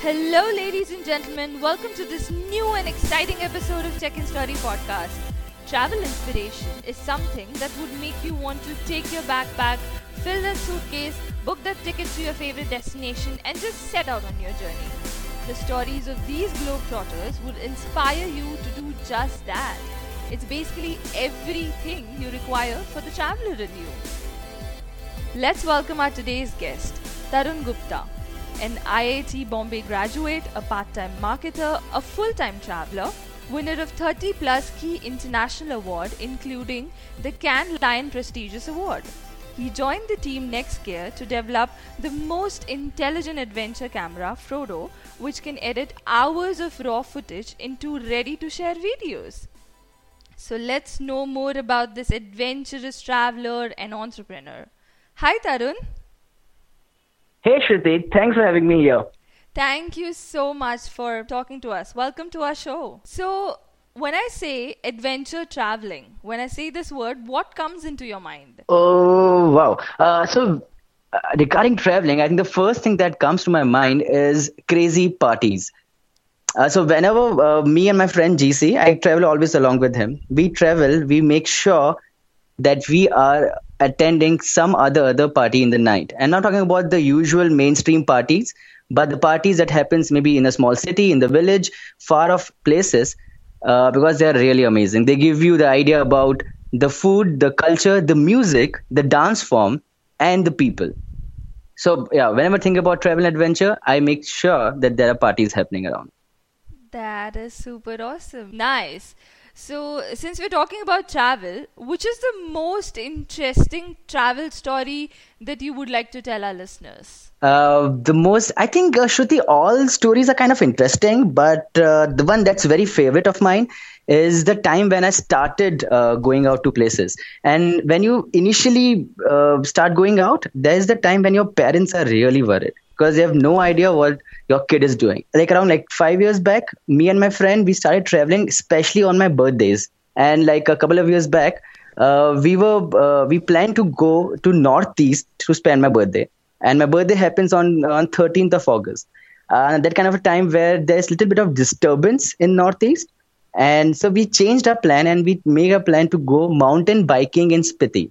Hello, ladies and gentlemen. Welcome to this new and exciting episode of Check In Story podcast. Travel inspiration is something that would make you want to take your backpack, fill that suitcase, book that ticket to your favorite destination, and just set out on your journey. The stories of these globetrotters would inspire you to do just that. It's basically everything you require for the traveler in you. Let's welcome our today's guest, Tarun Gupta, an IIT Bombay graduate, a part time marketer, a full time traveler, winner of 30 plus key international award including the Cannes Lion prestigious award. He joined the team next year to develop the most intelligent adventure camera, Frodo, which can edit hours of raw footage into ready to share videos. So let's know more about this adventurous traveler and entrepreneur. Hi Tarun. Hey Shruti, thanks for having me here. Thank you so much for talking to us. Welcome to our show. So, when I say adventure traveling, when I say this word, what comes into your mind? Oh, wow. Uh, so, uh, regarding traveling, I think the first thing that comes to my mind is crazy parties. Uh, so, whenever uh, me and my friend GC, I travel always along with him, we travel, we make sure that we are attending some other other party in the night. And not talking about the usual mainstream parties, but the parties that happens maybe in a small city, in the village, far off places, uh, because they are really amazing. They give you the idea about the food, the culture, the music, the dance form, and the people. So yeah, whenever I think about travel adventure, I make sure that there are parties happening around. That is super awesome. Nice. So, since we're talking about travel, which is the most interesting travel story that you would like to tell our listeners? Uh, the most, I think, uh, Shruti, all stories are kind of interesting, but uh, the one that's very favorite of mine is the time when I started uh, going out to places. And when you initially uh, start going out, there's the time when your parents are really worried because they have no idea what your kid is doing. Like around like five years back, me and my friend we started traveling, especially on my birthdays. And like a couple of years back, uh, we were uh, we planned to go to northeast to spend my birthday. And my birthday happens on on 13th of August. Uh, that kind of a time where there's a little bit of disturbance in northeast. And so we changed our plan and we made a plan to go mountain biking in Spiti.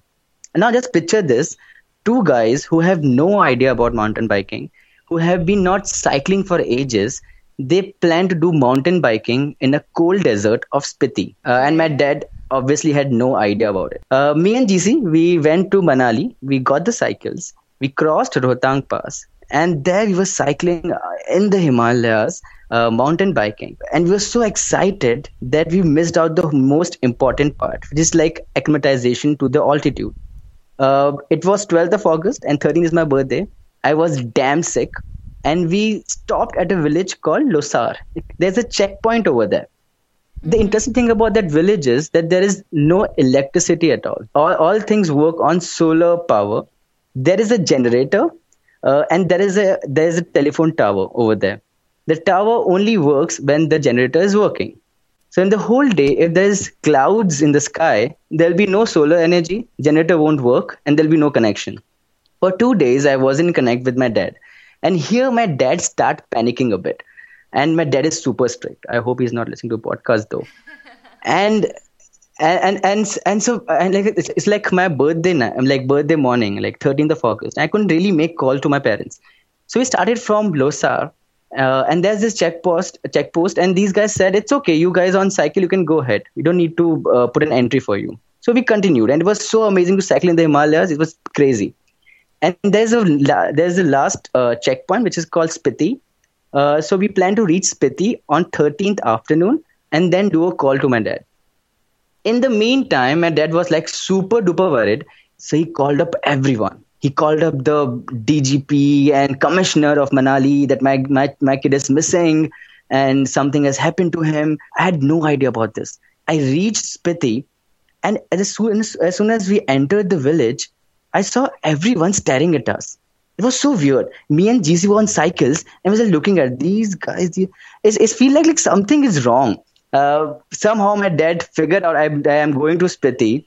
Now just picture this two guys who have no idea about mountain biking, who have been not cycling for ages, they plan to do mountain biking in a cold desert of Spiti. Uh, and my dad obviously had no idea about it. Uh, me and GC, we went to Manali, we got the cycles, we crossed Rohtang Pass, and there we were cycling uh, in the Himalayas. Uh, mountain biking and we were so excited that we missed out the most important part which is like acclimatization to the altitude uh, it was 12th of August and 13th is my birthday. I was damn sick. And we stopped at a village called Losar. There's a checkpoint over there. The Mm-hmm. interesting thing about that village is that there is no electricity at all. All, all things work on solar power. There is a generator uh, and there is a there is a telephone tower over there. The tower only works when the generator is working. So in the whole day, if there's clouds in the sky, there'll be no solar energy, generator won't work, and there'll be no connection. For two days, I wasn't connect with my dad, and here my dad start panicking a bit, and my dad is super strict. I hope he's not listening to a podcast though, and. And and and so and like it's, it's like my birthday night, I'm like birthday morning, like 13th of August. I couldn't really make call to my parents, so we started from Losar, uh, and there's this check post check post and these guys said it's okay. You guys on cycle you can go ahead. We don't need to uh, put an entry for you. So we continued and it was so amazing to cycle in the himalayas. It was crazy. And there's a there's a last uh, checkpoint which is called spiti. Uh, so we plan to reach spiti on 13th afternoon and then do a call to my dad. In the meantime my dad was like super duper worried. So he called up everyone he called up the DGP and commissioner of Manali that my, my, my kid is missing and something has happened to him. I had no idea about this. I reached Spiti and as soon as, as soon as we entered the village, I saw everyone staring at us. It was so weird. Me and GC were on cycles and we were looking at these guys. It's, it feel like, like something is wrong. Uh, somehow my dad figured out I, I am going to Spiti.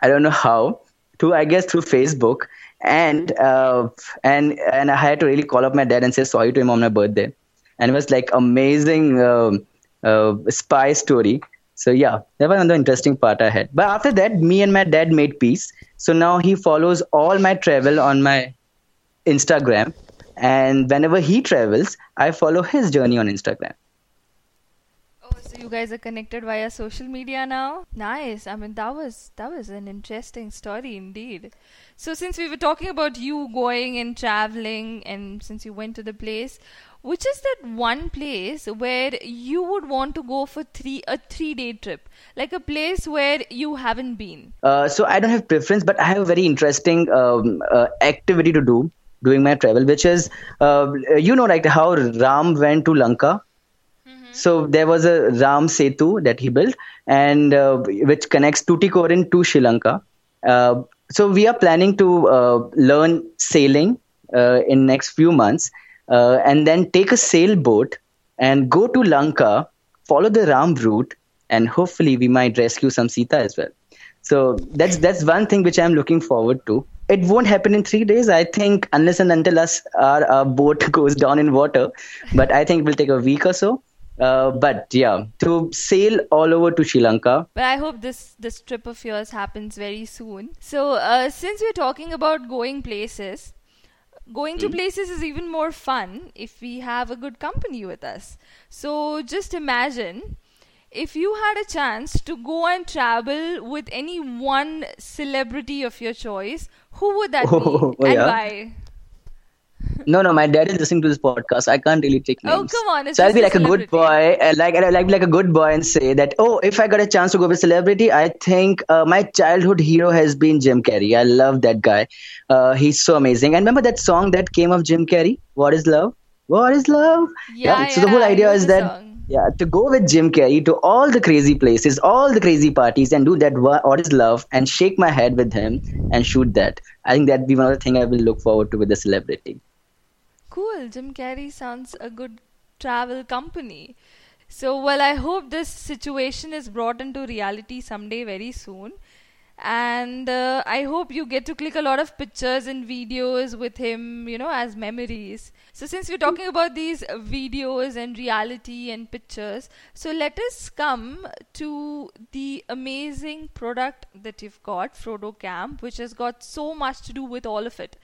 I don't know how. Through I guess through Facebook and uh, and and I had to really call up my dad and say sorry to him on my birthday. and it was like amazing um, uh, spy story. So yeah, that was another interesting part I had. But after that, me and my dad made peace. So now he follows all my travel on my Instagram, and whenever he travels, I follow his journey on Instagram. You guys are connected via social media now? Nice. I mean, that was that was an interesting story indeed. So since we were talking about you going and traveling, and since you went to the place, which is that one place where you would want to go for three a three day trip, like a place where you haven't been? Uh, so I don't have preference, but I have a very interesting um, uh, activity to do during my travel, which is, uh, you know, like how Ram went to Lanka. So there was a Ram Setu that he built, and uh, which connects Tuticorin to Sri Lanka. Uh, so we are planning to uh, learn sailing uh, in next few months, uh, and then take a sailboat and go to Lanka, follow the Ram route, and hopefully we might rescue some Sita as well. So that's that's one thing which I'm looking forward to. It won't happen in three days, I think, unless and until us our, our boat goes down in water. But I think it will take a week or so. Uh, but yeah, to sail all over to Sri Lanka. But I hope this this trip of yours happens very soon. So uh, since we're talking about going places, going to places is even more fun if we have a good company with us. So just imagine if you had a chance to go and travel with any one celebrity of your choice, who would that Oh, be and yeah. why? No, no, my dad is listening to this podcast. I can't really take names. Oh, come on, so I'll be like a good boy, uh, like I'll like like a good boy, and say that oh, if I got a chance to go with celebrity, I think uh, my childhood hero has been Jim Carrey. I love that guy. Uh, he's so amazing. And remember that song that came of Jim Carrey? What is love? What is love? Yeah, So the whole idea is that song. yeah, to go with Jim Carrey to all the crazy places, all the crazy parties, and do that what is love, and shake my head with him and shoot that. I think that'd be one of the things I will look forward to with the celebrity. Cool. Jim Carrey sounds a good travel company. So, well, I hope this situation is brought into reality someday very soon. And uh, I hope you get to click a lot of pictures and videos with him, you know, as memories. So, since we're talking about these videos and reality and pictures, so let us come to the amazing product that you've got, Frodo Camp, which has got so much to do with all of it.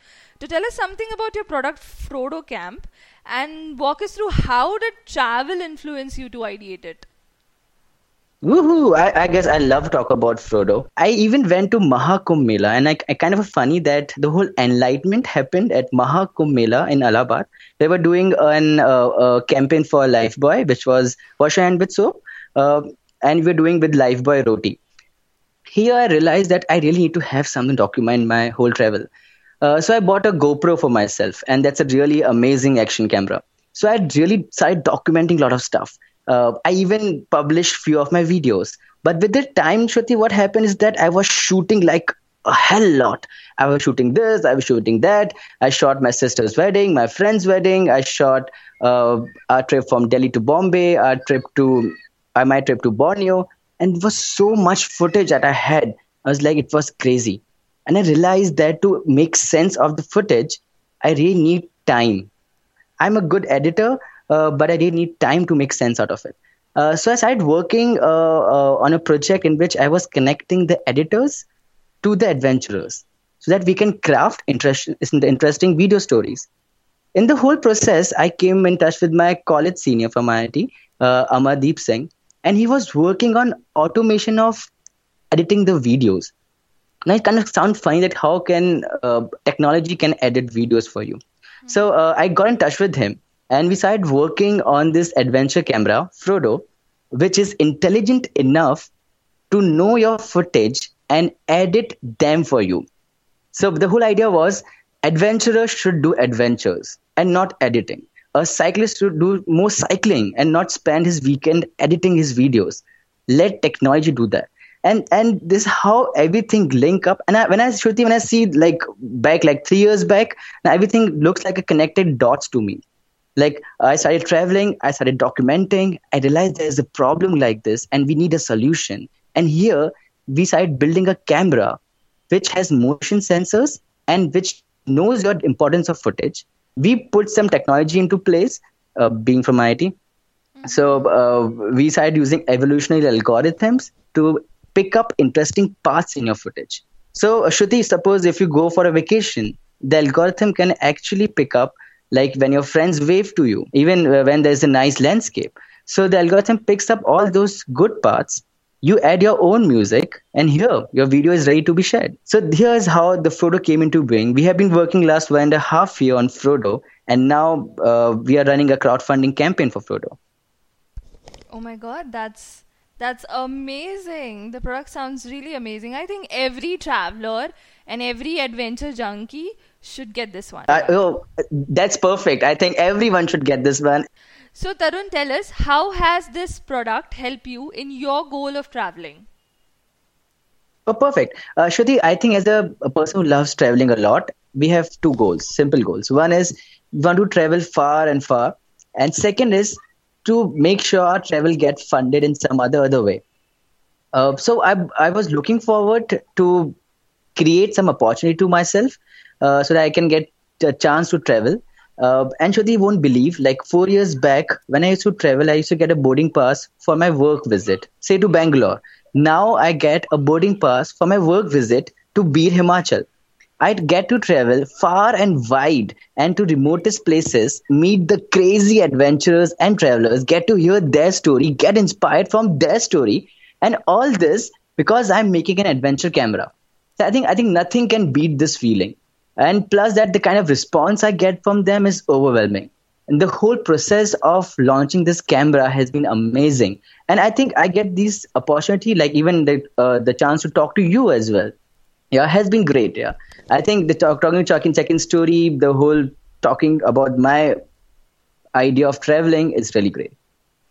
To tell us something about your product, Frodo Camp, and walk us through how did travel influence you to ideate it? Woohoo! I, I guess I love talk about Frodo. I even went to Mahakumbh Mela, and I, I kind of funny that the whole enlightenment happened at Mahakumbh Mela in Allahabad. They were doing an uh, campaign for Lifebuoy, which was wash your hand with soap, uh, and we were doing with Lifebuoy roti. Here I realized that I really need to have something document my whole travel. Uh, so I bought a GoPro for myself, and that's a really amazing action camera. So I really started documenting a lot of stuff. Uh, I even published few of my videos. But with the time, Shruti, what happened is that I was shooting like a hell lot. I was shooting this, I was shooting that. I shot my sister's wedding, my friend's wedding. I shot uh, our trip from Delhi to Bombay, our trip to, uh, my trip to Borneo, and it was so much footage that I had. I was like, it was crazy. And I realized that to make sense of the footage, I really need time. I'm a good editor, uh, but I didn't need time to make sense out of it. Uh, so I started working uh, uh, on a project in which I was connecting the editors to the adventurers so that we can craft interest- interesting video stories. In the whole process, I came in touch with my college senior from IIT, uh, Amardeep Singh, and he was working on automation of editing the videos. Now it kind of sounds funny that how can uh, technology can edit videos for you. So uh, I got in touch with him, and we started working on this adventure camera, Frodo, which is intelligent enough to know your footage and edit them for you. So the whole idea was adventurers should do adventures and not editing. A cyclist should do more cycling and not spend his weekend editing his videos. Let technology do that. And and this how everything link up. And I, when I Shruti, when I see like back like three years back, now everything looks like a connected dots to me. Like I started traveling, I started documenting. I realized there's a problem like this, and we need a solution. And here we started building a camera which has motion sensors and which knows your importance of footage. We put some technology into place uh, being from IT. So uh, we started using evolutionary algorithms to pick up interesting parts in your footage. So uh, Shruti, suppose if you go for a vacation, the algorithm can actually pick up like when your friends wave to you, even uh, when there's a nice landscape. So the algorithm picks up all those good parts. You add your own music, and here your video is ready to be shared. So here's how the Frodo came into being. We have been working last one and a half year on Frodo, and now uh, we are running a crowdfunding campaign for Frodo. Oh my god, that's that's amazing. The product sounds really amazing. I think every traveler and every adventure junkie should get this one. Uh, oh, that's perfect. I think everyone should get this one. So Tarun, tell us how has this product helped you in your goal of traveling? Oh, perfect. Uh, Shruti, I think as a, a person who loves traveling a lot, we have two goals, simple goals. One is we want to travel far and far, and second is to make sure our travel gets funded in some other other way. Uh, so I I was looking forward to create some opportunity to myself uh, so that I can get a chance to travel. Uh, and Shruti won't believe, like four years back, when I used to travel, I used to get a boarding pass for my work visit, say to Bangalore. Now I get a boarding pass for my work visit to Bir Himachal. I'd get to travel far and wide and to remotest places, meet the crazy adventurers and travelers, get to hear their story, get inspired from their story, and all this because I'm making an adventure camera. So I think I think nothing can beat this feeling. And plus that the kind of response I get from them is overwhelming. And the whole process of launching this camera has been amazing. And I think I get this opportunity, like even the uh, the chance to talk to you as well. Yeah, has been great. Yeah, I think the talk, talking Check In story, the whole talking about my idea of traveling is really great.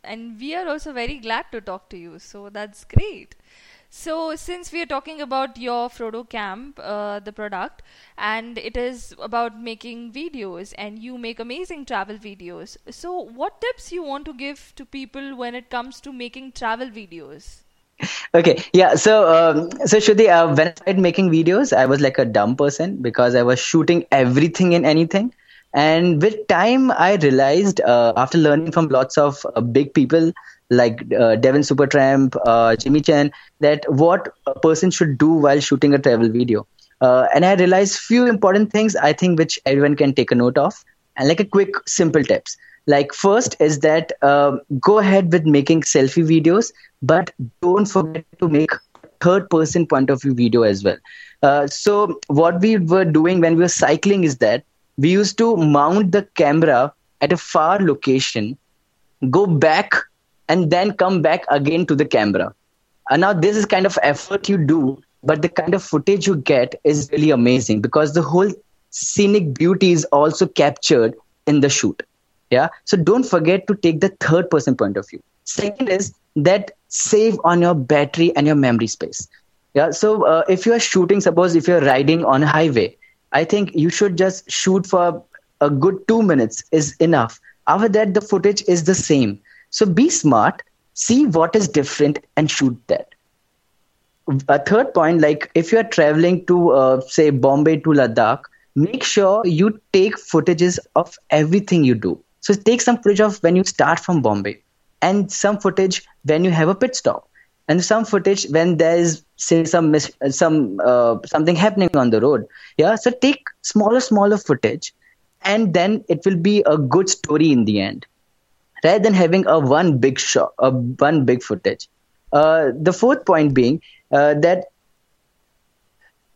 And we are also very glad to talk to you. So that's great. So, since we are talking about your Frodo Camp, uh, the product, and it is about making videos, and you make amazing travel videos. So, what tips you want to give to people when it comes to making travel videos? Okay, yeah. So, um, so Shruti, uh, when I started making videos, I was like a dumb person because I was shooting everything and anything. And with time, I realized uh, after learning from lots of uh, big people like uh, Devin Supertramp, uh, Jimmy Chin, that what a person should do while shooting a travel video. Uh, and I realized few important things I think which everyone can take a note of, and like a quick simple tips. Like first is that uh, go ahead with making selfie videos, but don't forget to make third person point of view video as well. Uh, so what we were doing when we were cycling is that we used to mount the camera at a far location, go back and then come back again to the camera. And now this is kind of effort you do, but the kind of footage you get is really amazing because the whole scenic beauty is also captured in the shoot. Yeah. So don't forget to take the third person point of view. Second is that save on your battery and your memory space. Yeah. So uh, if you are shooting, suppose if you're riding on a highway, I think you should just shoot for a good two minutes is enough. After that, the footage is the same. So be smart, see what is different, and shoot that. A third point, like if you are traveling to, uh, say, Bombay to Ladakh, make sure you take footages of everything you do. So take some footage of when you start from Bombay, and some footage when you have a pit stop, and some footage when there is say some mis- some uh, something happening on the road. Yeah, so take smaller, smaller footage, and then it will be a good story in the end rather than having a one big shot, a one big footage. Uh, the fourth point being uh, that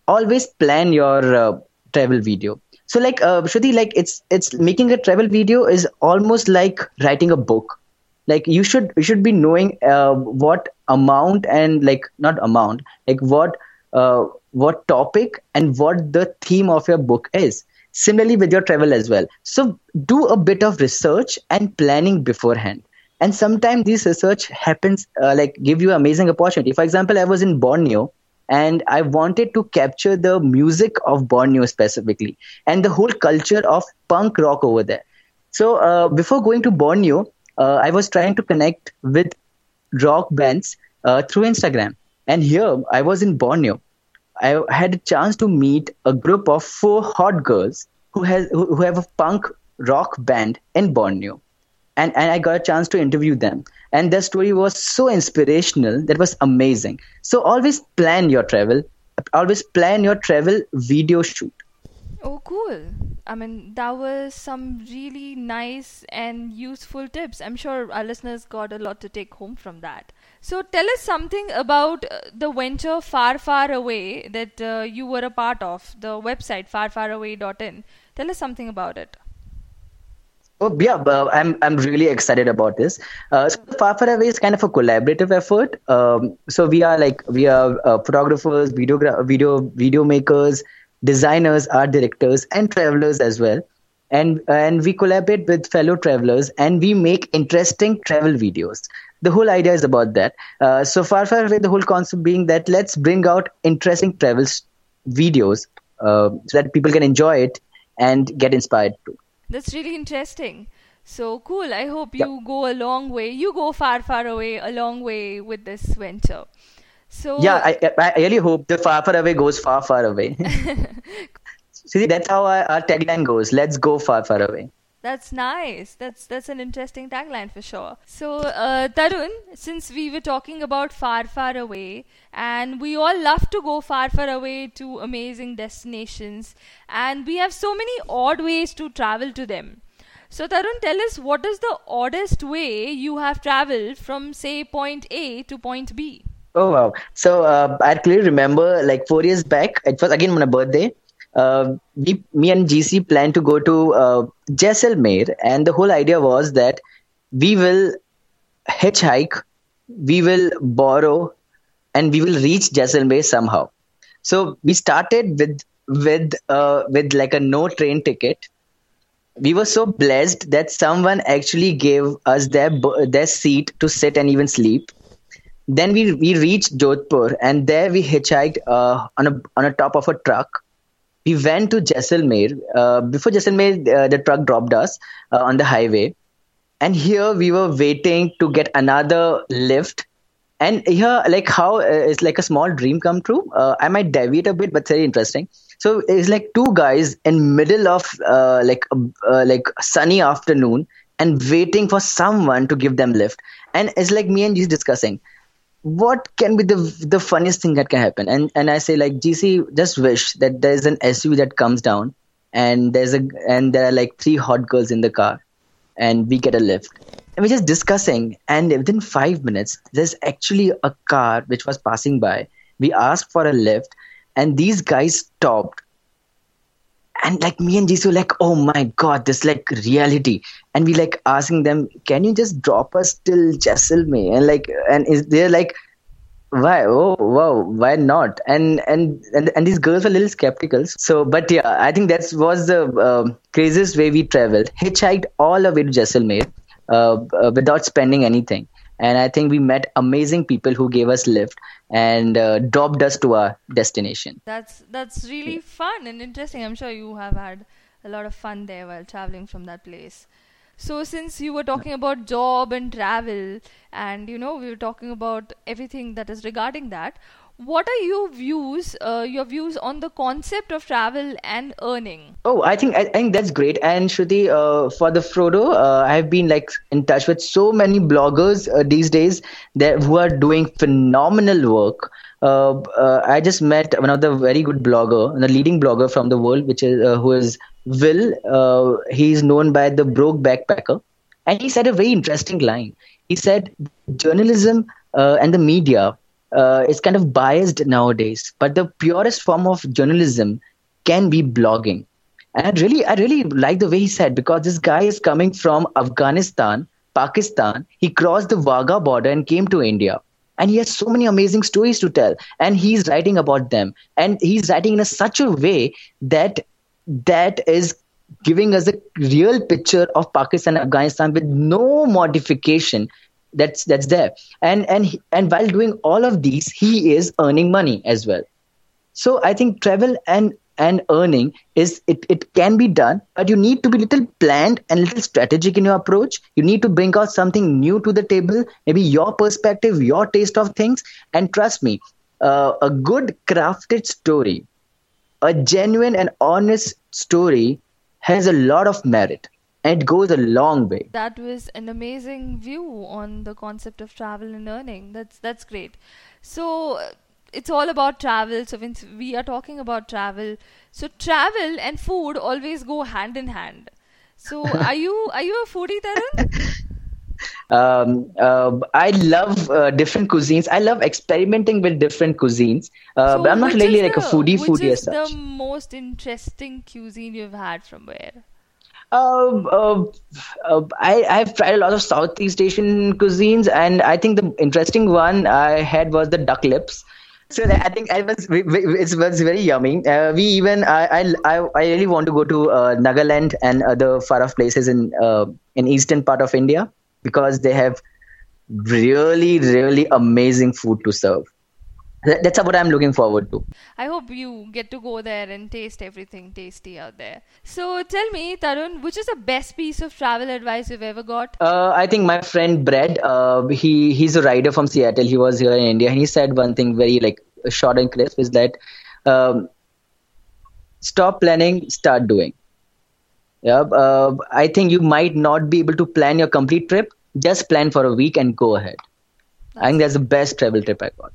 always plan your uh, travel video. So, like uh, Shruti, like it's it's making a travel video is almost like writing a book. Like you should you should be knowing uh, what amount and like not amount, like what uh, what topic and what the theme of your book is Similarly, with your travel as well. So, do a bit of research and planning beforehand. And sometimes this research happens, uh, like, give you amazing opportunity. For example, I was in Borneo and I wanted to capture the music of Borneo specifically and the whole culture of punk rock over there. So, uh, before going to Borneo, I was trying to connect with rock bands uh, through Instagram. And here I was in Borneo I had a chance to meet a group of four hot girls who has who have a punk rock band in Borneo. and, and I got a chance to interview them. And their story was so inspirational that was amazing. So always plan your travel. Always plan your travel video shoot. Oh, cool. I mean, that was some really nice and useful tips. I'm sure our listeners got a lot to take home from that. So, tell us something about uh, the venture Far Far Away that uh, you were a part of, the website farfaraway.in. Tell us something about it. Oh yeah, I'm I'm really excited about this. Uh, so Far Far Away is kind of a collaborative effort. Um, so we are like we are uh, photographers, video video video makers, designers, art directors, and travelers as well. And and we collaborate with fellow travelers, and we make interesting travel videos. The whole idea is about that. Uh, so Far Far Away, the whole concept being that let's bring out interesting travel videos uh, so that people can enjoy it and get inspired too. That's really interesting. So cool. I hope you yep. go a long way. You go far, far away, a long way with this venture. So yeah, I, I really hope the far, far away goes far, far away. See, that's how our, our tagline goes. Let's go far, far away. That's nice. That's that's an interesting tagline for sure. So, uh, Tarun, since we were talking about far, far away, and we all love to go far, far away to amazing destinations, and we have so many odd ways to travel to them. So, Tarun, tell us what is the oddest way you have traveled from, say, point A to point B? Oh wow! So uh, I clearly remember, like four years back, it was again a birthday uh, we, me and GC plan to go to uh, Jaisalmer, and the whole idea was that we will hitchhike, we will borrow, and we will reach Jaisalmer somehow. So we started with with uh, with like a no train ticket. We were so blessed that someone actually gave us their their seat to sit and even sleep. Then we we reached Jodhpur, and there we hitchhiked uh, on a on a top of a truck we went to Jaisalmer. Uh, before Jaisalmer, uh, the truck dropped us uh, on the highway. And here we were waiting to get another lift. And here, like how uh, it's like a small dream come true. Uh, I might deviate a bit, but very interesting. So it's like two guys in middle of like like sunny afternoon and waiting for someone to give them lift. And it's like me and you discussing what can be the the funniest thing that can happen? And and i say like gc just wish that there's an suv that comes down and there's a and there are like three hot girls in the car and we get a lift. And we're just discussing and within five minutes there's actually a car which was passing by. We asked for a lift and these guys stopped and like me and GC like, oh my god, this like reality. And we like asking them, can you just drop us till Jaisalmer? And like, and is they're like, why? Oh wow, why not? And and and and these girls are a little skeptical. So, but yeah, I think that was the uh, craziest way we traveled. Hitchhiked all the way to Jaisalmer uh, uh, without spending anything and I think we met amazing people who gave us lift and uh, dropped us to our destination. That's that's really fun and interesting. I'm sure you have had a lot of fun there while traveling from that place. So since you were talking about job and travel and you know we were talking about everything that is regarding that, what are your views uh, your views on the concept of travel and earning? Oh i think i, I think that's great. And shruti uh, for the frodo uh, i've been like in touch with so many bloggers uh, these days that who are doing phenomenal work. Uh, uh, i just met one of the very good blogger the leading blogger from the world which is who is will. He's known by the broke backpacker. And he said a very interesting line. He said journalism and the media uh, is kind of biased nowadays. But the purest form of journalism can be blogging. And I really, I really like the way he said because this guy is coming from Afghanistan, Pakistan. He crossed the Wagah border and came to India. And he has so many amazing stories to tell. And he's writing about them. And he's writing in a, such a way that that is giving us a real picture of Pakistan and Afghanistan with no modification that's that's there. And and and while doing all of these he is earning money as well. So i think travel and and earning is it, it can be done but you need to be little planned and little strategic in your approach. You need to bring out something new to the table maybe your perspective your taste of things. And trust me uh, a good crafted story a genuine and honest story has a lot of merit and it goes a long way. That was an amazing view on the concept of travel and earning. That's that's great. So it's all about travel. So when we are talking about travel, so travel and food always go hand in hand. So are you are you a foodie, Tarun? um, uh, I love uh, different cuisines. I love experimenting with different cuisines, uh, so but I'm not really like a foodie which foodie is as such. the most interesting cuisine you've had from where? Um, uh, uh, I, I've tried a lot of Southeast Asian cuisines, and I think the interesting one I had was the duck lips. So I think I was it was very yummy. Uh, we even I, I I I really want to go to uh, Nagaland and other far off places in uh, in eastern part of India because they have really really amazing food to serve. That- That's what I'm looking forward to. I hope you get to go there and taste everything tasty out there. So tell me, Tarun, which is the best piece of travel advice you've ever got? Uh, I think my friend Brad, uh, he he's a rider from Seattle. He was here in India, and he said one thing very like short and crisp is that um, stop planning, start doing. Yeah, uh, I think you might not be able to plan your complete trip. Just plan for a week and go ahead. I think that's the best travel trip I got.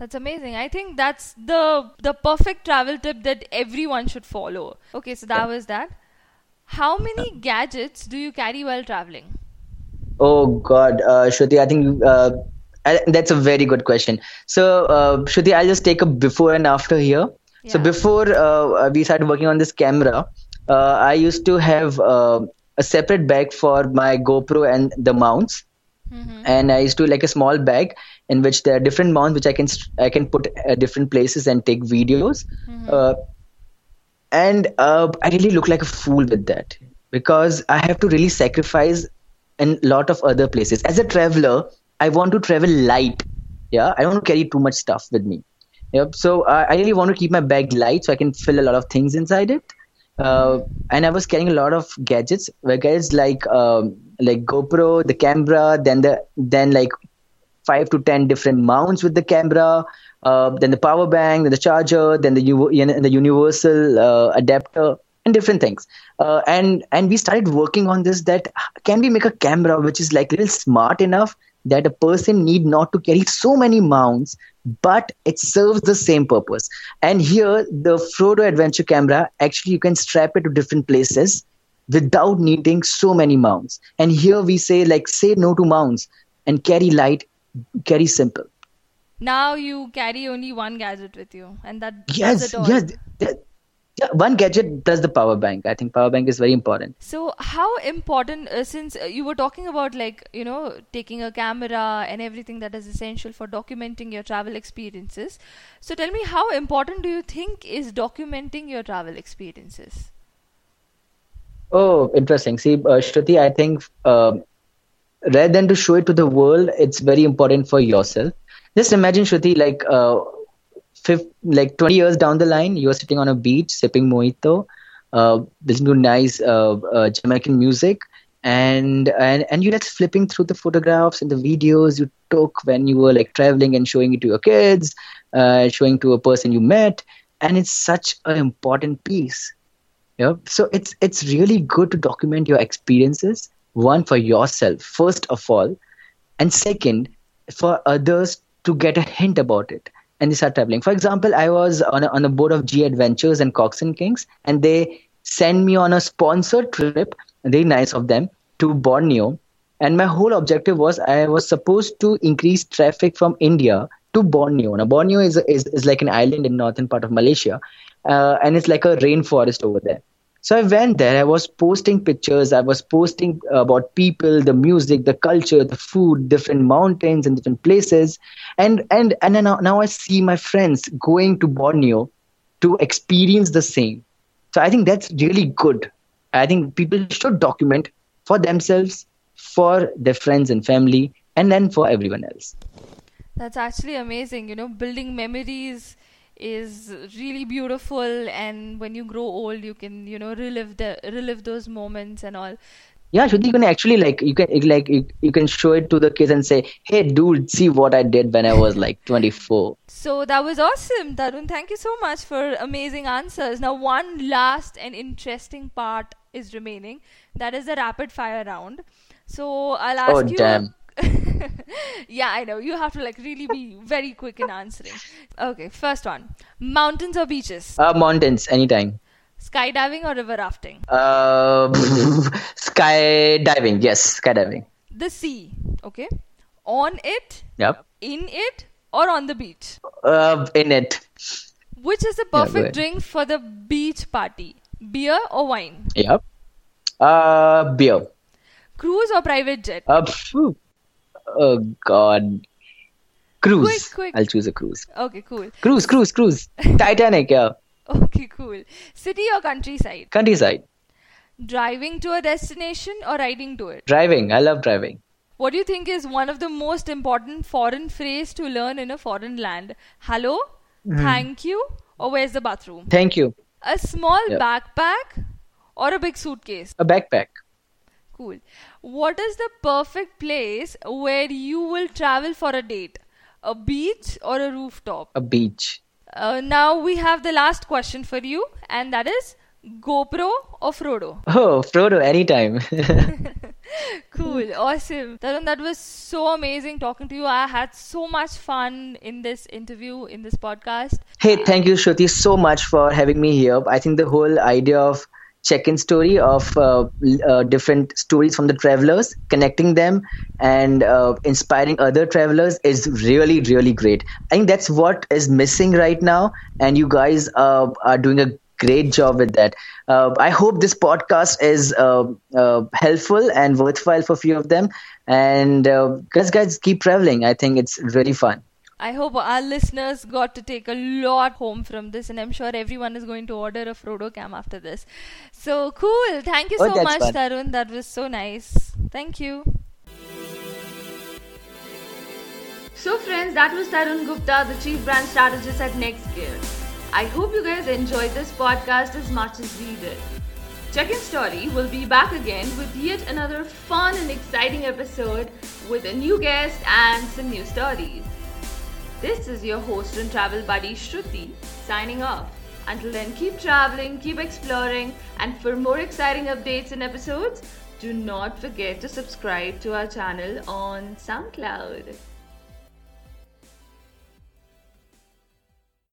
That's amazing. I think that's the the perfect travel tip that everyone should follow. Okay, so that was that. How many gadgets do you carry while traveling? Oh God, uh, Shruti, I think uh, I, that's a very good question. So, uh, Shruti, I'll just take a before and after here. So before uh, we started working on this camera, uh, I used to have uh, a separate bag for my GoPro and the mounts, Mm-hmm. and I used to like a small bag in which there are different mounts which I can I can put at different places and take videos. Uh, and uh, I really look like a fool with that because I have to really sacrifice in a lot of other places. As a traveler, I want to travel light. Yeah, I don't carry too much stuff with me. Yep. So uh, I really want to keep my bag light so I can fill a lot of things inside it. Uh, and I was carrying a lot of gadgets, gadgets like um, like GoPro, the camera, then the then like five to ten different mounts with the camera, uh, then the power bank, then the charger, then the u- the universal uh, adapter, and different things. Uh, and and we started working on this. That can we make a camera which is like little smart enough that a person need not to carry so many mounts, but it serves the same purpose. And here, the Frodo Adventure camera actually you can strap it to different places without needing so many mounts. And here we say like say no to mounts and carry light, carry simple. Now you carry only one gadget with you, and that does Yes, yes. yeah, one gadget does the power bank. I think power bank is very important. So how important uh, since uh, you were talking about like you know taking a camera and everything that is essential for documenting your travel experiences. So tell me how important do you think is documenting your travel experiences? Oh, interesting. See, uh, Shruti, I think um rather than to show it to the world, it's very important for yourself. Just imagine, Shruti, like uh, fif- like 20 years down the line, you're sitting on a beach sipping mojito, uh, listening to nice uh, uh, Jamaican music, and and and you're just flipping through the photographs and the videos you took when you were like traveling and showing it to your kids, uh, showing to a person you met, and it's such an important piece. Yeah. So it's it's really good to document your experiences. One for yourself, first of all, and second for others to get a hint about it and they start traveling. For example, I was on a, on a board of G Adventures and Cox and Kings, and they sent me on a sponsored trip, very nice of them, to Borneo. And my whole objective was I was supposed to increase traffic from India to Borneo. Now, Borneo is, is, is like an island in northern part of Malaysia, uh, and it's like a rainforest over there. So I went there. I was posting pictures. I was posting about people, the music, the culture, the food, different mountains and different places. And and and now, now I see my friends going to Borneo to experience the same. So I think that's really good. I think people should document for themselves, for their friends and family, and then for everyone else. That's actually amazing. You know, building memories is really beautiful and when you grow old you can you know relive the relive those moments and all Yeah, Shruti, you can actually like you can like you, you can show it to the kids and say, "Hey, dude, see what I did when I was like 24." so that was awesome tarun thank you so much for amazing answers now one last and interesting part is remaining. That is the rapid fire round. So I'll oh, ask Oh, you. damn. yeah, I know. You have to like really be very quick in answering. Okay, first one. Mountains or beaches? Uh, mountains, anytime. Skydiving or river rafting? Uh, skydiving, yes, skydiving. The sea, okay? On it, Yep. in it, or on the beach? Uh, in it. Which is the perfect ahead. drink for the beach party? Beer or wine? Yep. Uh, beer. Cruise or private jet? Uh, phew. Oh God. Cruise. Quick, quick. I'll choose a cruise. Okay, cool. Cruise, cruise, cruise. Titanic, yeah. Okay, cool. City or countryside? Countryside. Driving to a destination or riding to it? Driving. I love driving. What do you think is one of the most important foreign phrase to learn in a foreign land? Hello, hmm. thank you, or where's the bathroom? Thank you. A small Yep. backpack or a big suitcase? A backpack. Cool. What is the perfect place where you will travel for a date? A beach or a rooftop? A beach. Uh, now we have the last question for you, and that is GoPro or Frodo? Oh, Frodo, anytime. Cool, awesome. Tarun, that was so amazing talking to you. I had so much fun in this interview, in this podcast. hey, thank you, Shruti, so much for having me here. I think the whole idea of check-in story of uh, uh, different stories from the travelers, connecting them and uh, inspiring other travelers is really, really great. I think that's what is missing right now, and you guys uh, are doing a great job with that. Uh, I hope this podcast is uh, helpful and worthwhile for few of them. And guys, guys, keep traveling. I think it's really fun. I hope our listeners got to take a lot home from this, and I'm sure everyone is going to order a Frodo cam after this. So cool. Thank you Oh, so that's much, fun. Tarun. That was so nice. Thank you. So, friends, that was Tarun Gupta, the Chief Brand Strategist at NextGear. I hope you guys enjoyed this podcast as much as we did. Check In Story will be back again with yet another fun and exciting episode with a new guest and some new stories. This is your host and travel buddy Shruti signing off. Until then, keep traveling, keep exploring, and for more exciting updates and episodes, do not forget to subscribe to our channel on SoundCloud.